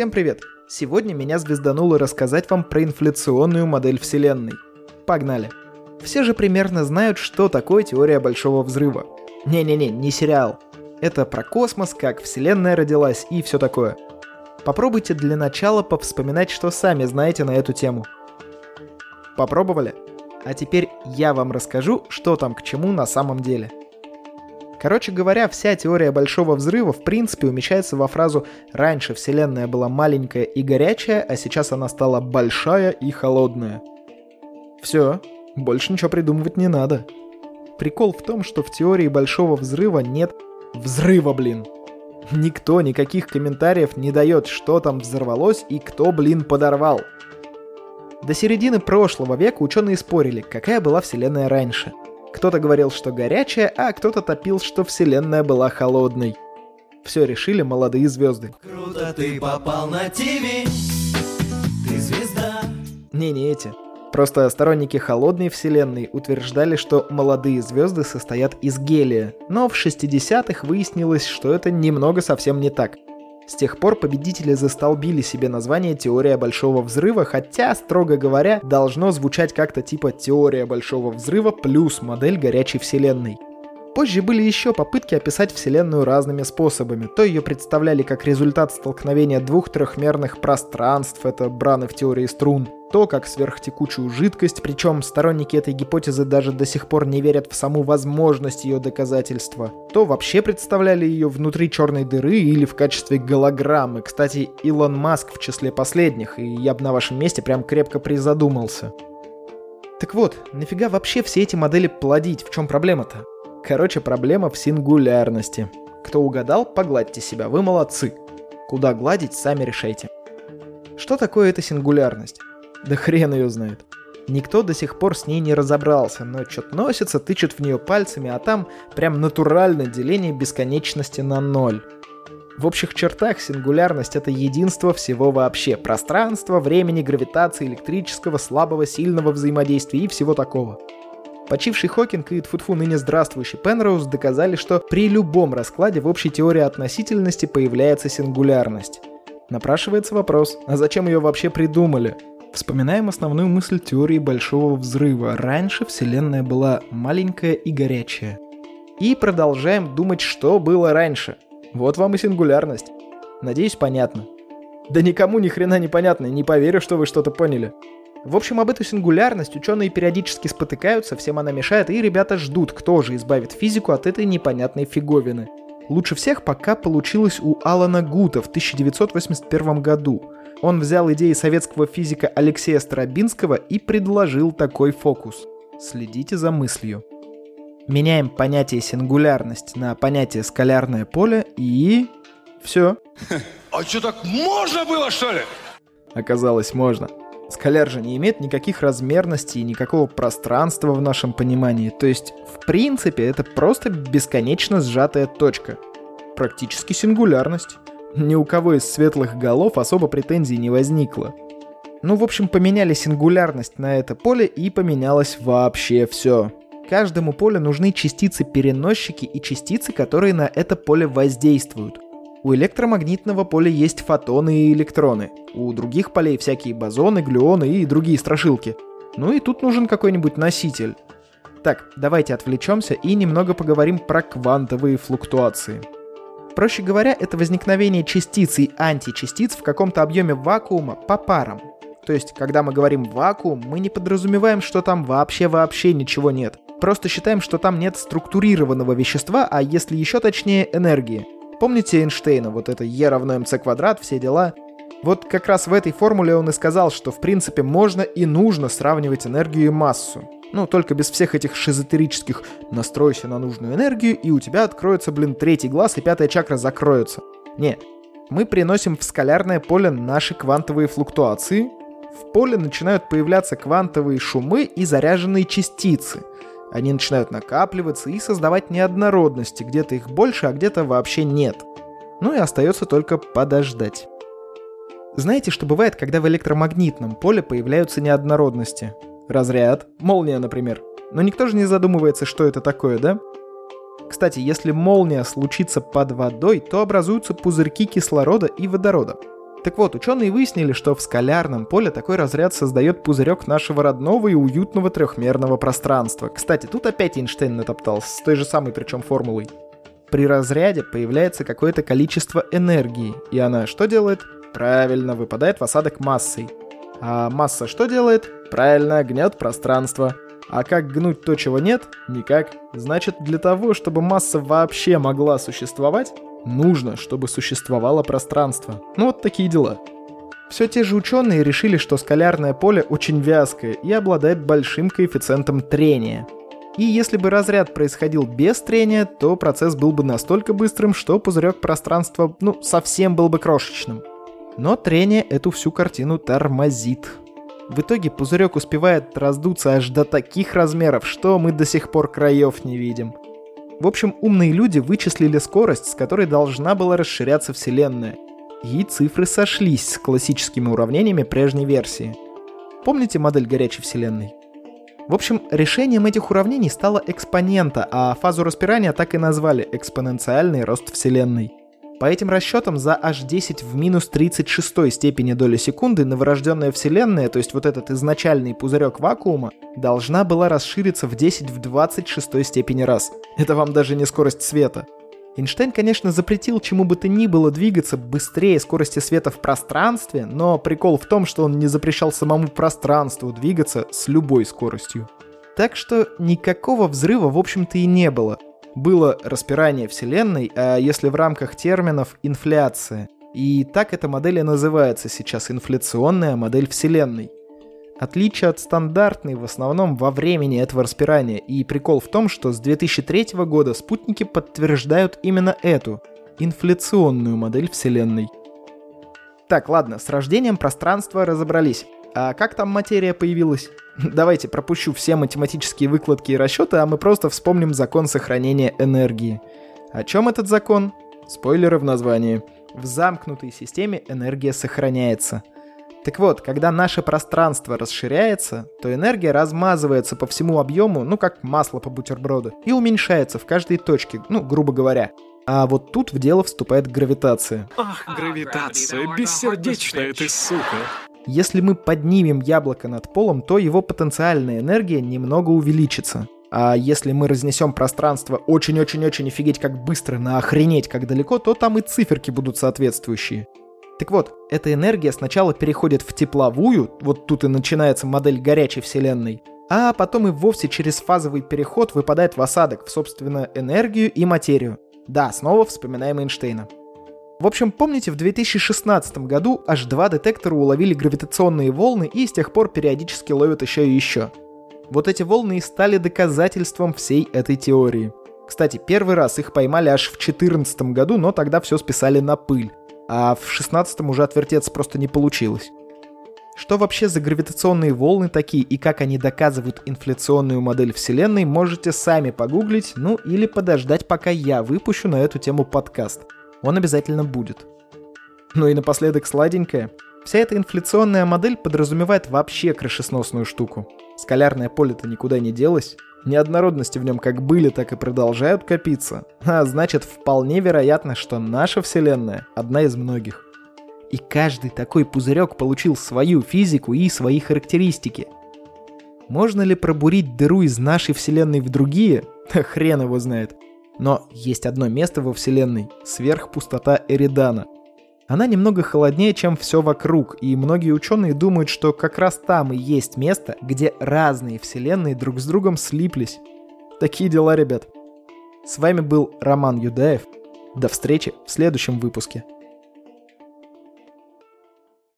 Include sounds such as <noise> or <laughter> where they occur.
Всем привет! Сегодня меня звездануло рассказать вам про инфляционную модель Вселенной. Погнали! Все же примерно знают, что такое теория Большого Взрыва. Не-не-не, не сериал. Это про космос, как Вселенная родилась и все такое. Попробуйте для начала повспоминать, что сами знаете на эту тему. Попробовали? А теперь я вам расскажу, что там к чему на самом деле – Короче говоря, вся теория Большого Взрыва в принципе умещается во фразу «раньше Вселенная была маленькая и горячая, а сейчас она стала большая и холодная». Все, больше ничего придумывать не надо. Прикол в том, что в теории Большого Взрыва нет взрыва, блин. Никто никаких комментариев не дает, что там взорвалось и кто, блин, подорвал. До середины прошлого века ученые спорили, какая была Вселенная раньше – кто-то говорил, что горячая, а кто-то топил, что вселенная была холодной. Все решили молодые звезды. Круто ты попал на ТВ, ты звезда. Не, не эти. Просто сторонники холодной вселенной утверждали, что молодые звезды состоят из гелия, но в 60-х выяснилось, что это немного совсем не так – с тех пор победители застолбили себе название «Теория Большого Взрыва», хотя, строго говоря, должно звучать как-то типа «Теория Большого Взрыва плюс модель горячей вселенной». Позже были еще попытки описать Вселенную разными способами. То ее представляли как результат столкновения двух трехмерных пространств, это браны в теории струн, то как сверхтекучую жидкость, причем сторонники этой гипотезы даже до сих пор не верят в саму возможность ее доказательства, то вообще представляли ее внутри черной дыры или в качестве голограммы. Кстати, Илон Маск в числе последних, и я бы на вашем месте прям крепко призадумался. Так вот, нафига вообще все эти модели плодить? В чем проблема-то? Короче, проблема в сингулярности. Кто угадал, погладьте себя, вы молодцы. Куда гладить, сами решайте. Что такое эта сингулярность? Да хрен ее знает. Никто до сих пор с ней не разобрался, но что-то носится, тычет в нее пальцами, а там прям натуральное деление бесконечности на ноль. В общих чертах сингулярность — это единство всего вообще. Пространства, времени, гравитации, электрического, слабого, сильного взаимодействия и всего такого. Почивший Хокинг и тфутфу ныне здравствующий Пенроуз доказали, что при любом раскладе в общей теории относительности появляется сингулярность. Напрашивается вопрос, а зачем ее вообще придумали? Вспоминаем основную мысль теории Большого Взрыва. Раньше Вселенная была маленькая и горячая. И продолжаем думать, что было раньше. Вот вам и сингулярность. Надеюсь, понятно. Да никому ни хрена не понятно, не поверю, что вы что-то поняли. В общем, об эту сингулярность ученые периодически спотыкаются, всем она мешает, и ребята ждут, кто же избавит физику от этой непонятной фиговины. Лучше всех пока получилось у Алана Гута в 1981 году. Он взял идеи советского физика Алексея Старобинского и предложил такой фокус. Следите за мыслью. Меняем понятие сингулярность на понятие скалярное поле и... Все. А что, так можно было, что ли? Оказалось, можно. Скаляр же не имеет никаких размерностей и никакого пространства в нашем понимании. То есть, в принципе, это просто бесконечно сжатая точка. Практически сингулярность. Ни у кого из светлых голов особо претензий не возникло. Ну, в общем, поменяли сингулярность на это поле и поменялось вообще все. Каждому полю нужны частицы-переносчики и частицы, которые на это поле воздействуют. У электромагнитного поля есть фотоны и электроны. У других полей всякие бозоны, глюоны и другие страшилки. Ну и тут нужен какой-нибудь носитель. Так, давайте отвлечемся и немного поговорим про квантовые флуктуации. Проще говоря, это возникновение частиц и античастиц в каком-то объеме вакуума по парам. То есть, когда мы говорим вакуум, мы не подразумеваем, что там вообще-вообще ничего нет. Просто считаем, что там нет структурированного вещества, а если еще точнее, энергии. Помните Эйнштейна, вот это Е равно МЦ квадрат, все дела? Вот как раз в этой формуле он и сказал, что в принципе можно и нужно сравнивать энергию и массу. Ну, только без всех этих шизотерических «настройся на нужную энергию, и у тебя откроется, блин, третий глаз, и пятая чакра закроется». Не, мы приносим в скалярное поле наши квантовые флуктуации. В поле начинают появляться квантовые шумы и заряженные частицы. Они начинают накапливаться и создавать неоднородности, где-то их больше, а где-то вообще нет. Ну и остается только подождать. Знаете, что бывает, когда в электромагнитном поле появляются неоднородности? Разряд, молния, например. Но никто же не задумывается, что это такое, да? Кстати, если молния случится под водой, то образуются пузырьки кислорода и водорода. Так вот, ученые выяснили, что в скалярном поле такой разряд создает пузырек нашего родного и уютного трехмерного пространства. Кстати, тут опять Эйнштейн натоптался, с той же самой причем формулой. При разряде появляется какое-то количество энергии, и она что делает? Правильно, выпадает в осадок массой. А масса что делает? Правильно, гнет пространство. А как гнуть то, чего нет? Никак. Значит, для того, чтобы масса вообще могла существовать, нужно, чтобы существовало пространство. Ну вот такие дела. Все те же ученые решили, что скалярное поле очень вязкое и обладает большим коэффициентом трения. И если бы разряд происходил без трения, то процесс был бы настолько быстрым, что пузырек пространства, ну, совсем был бы крошечным. Но трение эту всю картину тормозит. В итоге пузырек успевает раздуться аж до таких размеров, что мы до сих пор краев не видим. В общем, умные люди вычислили скорость, с которой должна была расширяться Вселенная. И цифры сошлись с классическими уравнениями прежней версии. Помните модель горячей Вселенной? В общем, решением этих уравнений стала экспонента, а фазу распирания так и назвали экспоненциальный рост Вселенной. По этим расчетам, за аж 10 в минус 36 степени доли секунды новорожденная Вселенная, то есть вот этот изначальный пузырек вакуума, должна была расшириться в 10 в 26 степени раз. Это вам даже не скорость света. Эйнштейн, конечно, запретил чему бы то ни было двигаться быстрее скорости света в пространстве, но прикол в том, что он не запрещал самому пространству двигаться с любой скоростью. Так что никакого взрыва, в общем-то, и не было – было распирание Вселенной, а если в рамках терминов инфляция. И так эта модель и называется сейчас инфляционная модель Вселенной. Отличие от стандартной в основном во времени этого распирания. И прикол в том, что с 2003 года спутники подтверждают именно эту, инфляционную модель Вселенной. Так, ладно, с рождением пространства разобрались. А как там материя появилась? <laughs> Давайте пропущу все математические выкладки и расчеты, а мы просто вспомним закон сохранения энергии. О чем этот закон? Спойлеры в названии. В замкнутой системе энергия сохраняется. Так вот, когда наше пространство расширяется, то энергия размазывается по всему объему, ну как масло по бутерброду, и уменьшается в каждой точке, ну, грубо говоря. А вот тут в дело вступает гравитация. Ах, гравитация, бессердечная ты сука. Если мы поднимем яблоко над полом, то его потенциальная энергия немного увеличится. А если мы разнесем пространство очень-очень-очень офигеть как быстро на охренеть как далеко, то там и циферки будут соответствующие. Так вот, эта энергия сначала переходит в тепловую, вот тут и начинается модель горячей вселенной, а потом и вовсе через фазовый переход выпадает в осадок, в, собственно, энергию и материю. Да, снова вспоминаем Эйнштейна. В общем, помните, в 2016 году аж два детектора уловили гравитационные волны и с тех пор периодически ловят еще и еще. Вот эти волны и стали доказательством всей этой теории. Кстати, первый раз их поймали аж в 2014 году, но тогда все списали на пыль. А в 2016 уже отвертеться просто не получилось. Что вообще за гравитационные волны такие и как они доказывают инфляционную модель Вселенной, можете сами погуглить, ну или подождать, пока я выпущу на эту тему подкаст – он обязательно будет. Ну и напоследок сладенькое. Вся эта инфляционная модель подразумевает вообще крышесносную штуку. Скалярное поле-то никуда не делось. Неоднородности в нем как были, так и продолжают копиться. А значит, вполне вероятно, что наша Вселенная одна из многих. И каждый такой пузырек получил свою физику и свои характеристики. Можно ли пробурить дыру из нашей Вселенной в другие? <laughs> Хрен его знает. Но есть одно место во Вселенной — сверхпустота Эридана. Она немного холоднее, чем все вокруг, и многие ученые думают, что как раз там и есть место, где разные Вселенные друг с другом слиплись. Такие дела, ребят. С вами был Роман Юдаев. До встречи в следующем выпуске.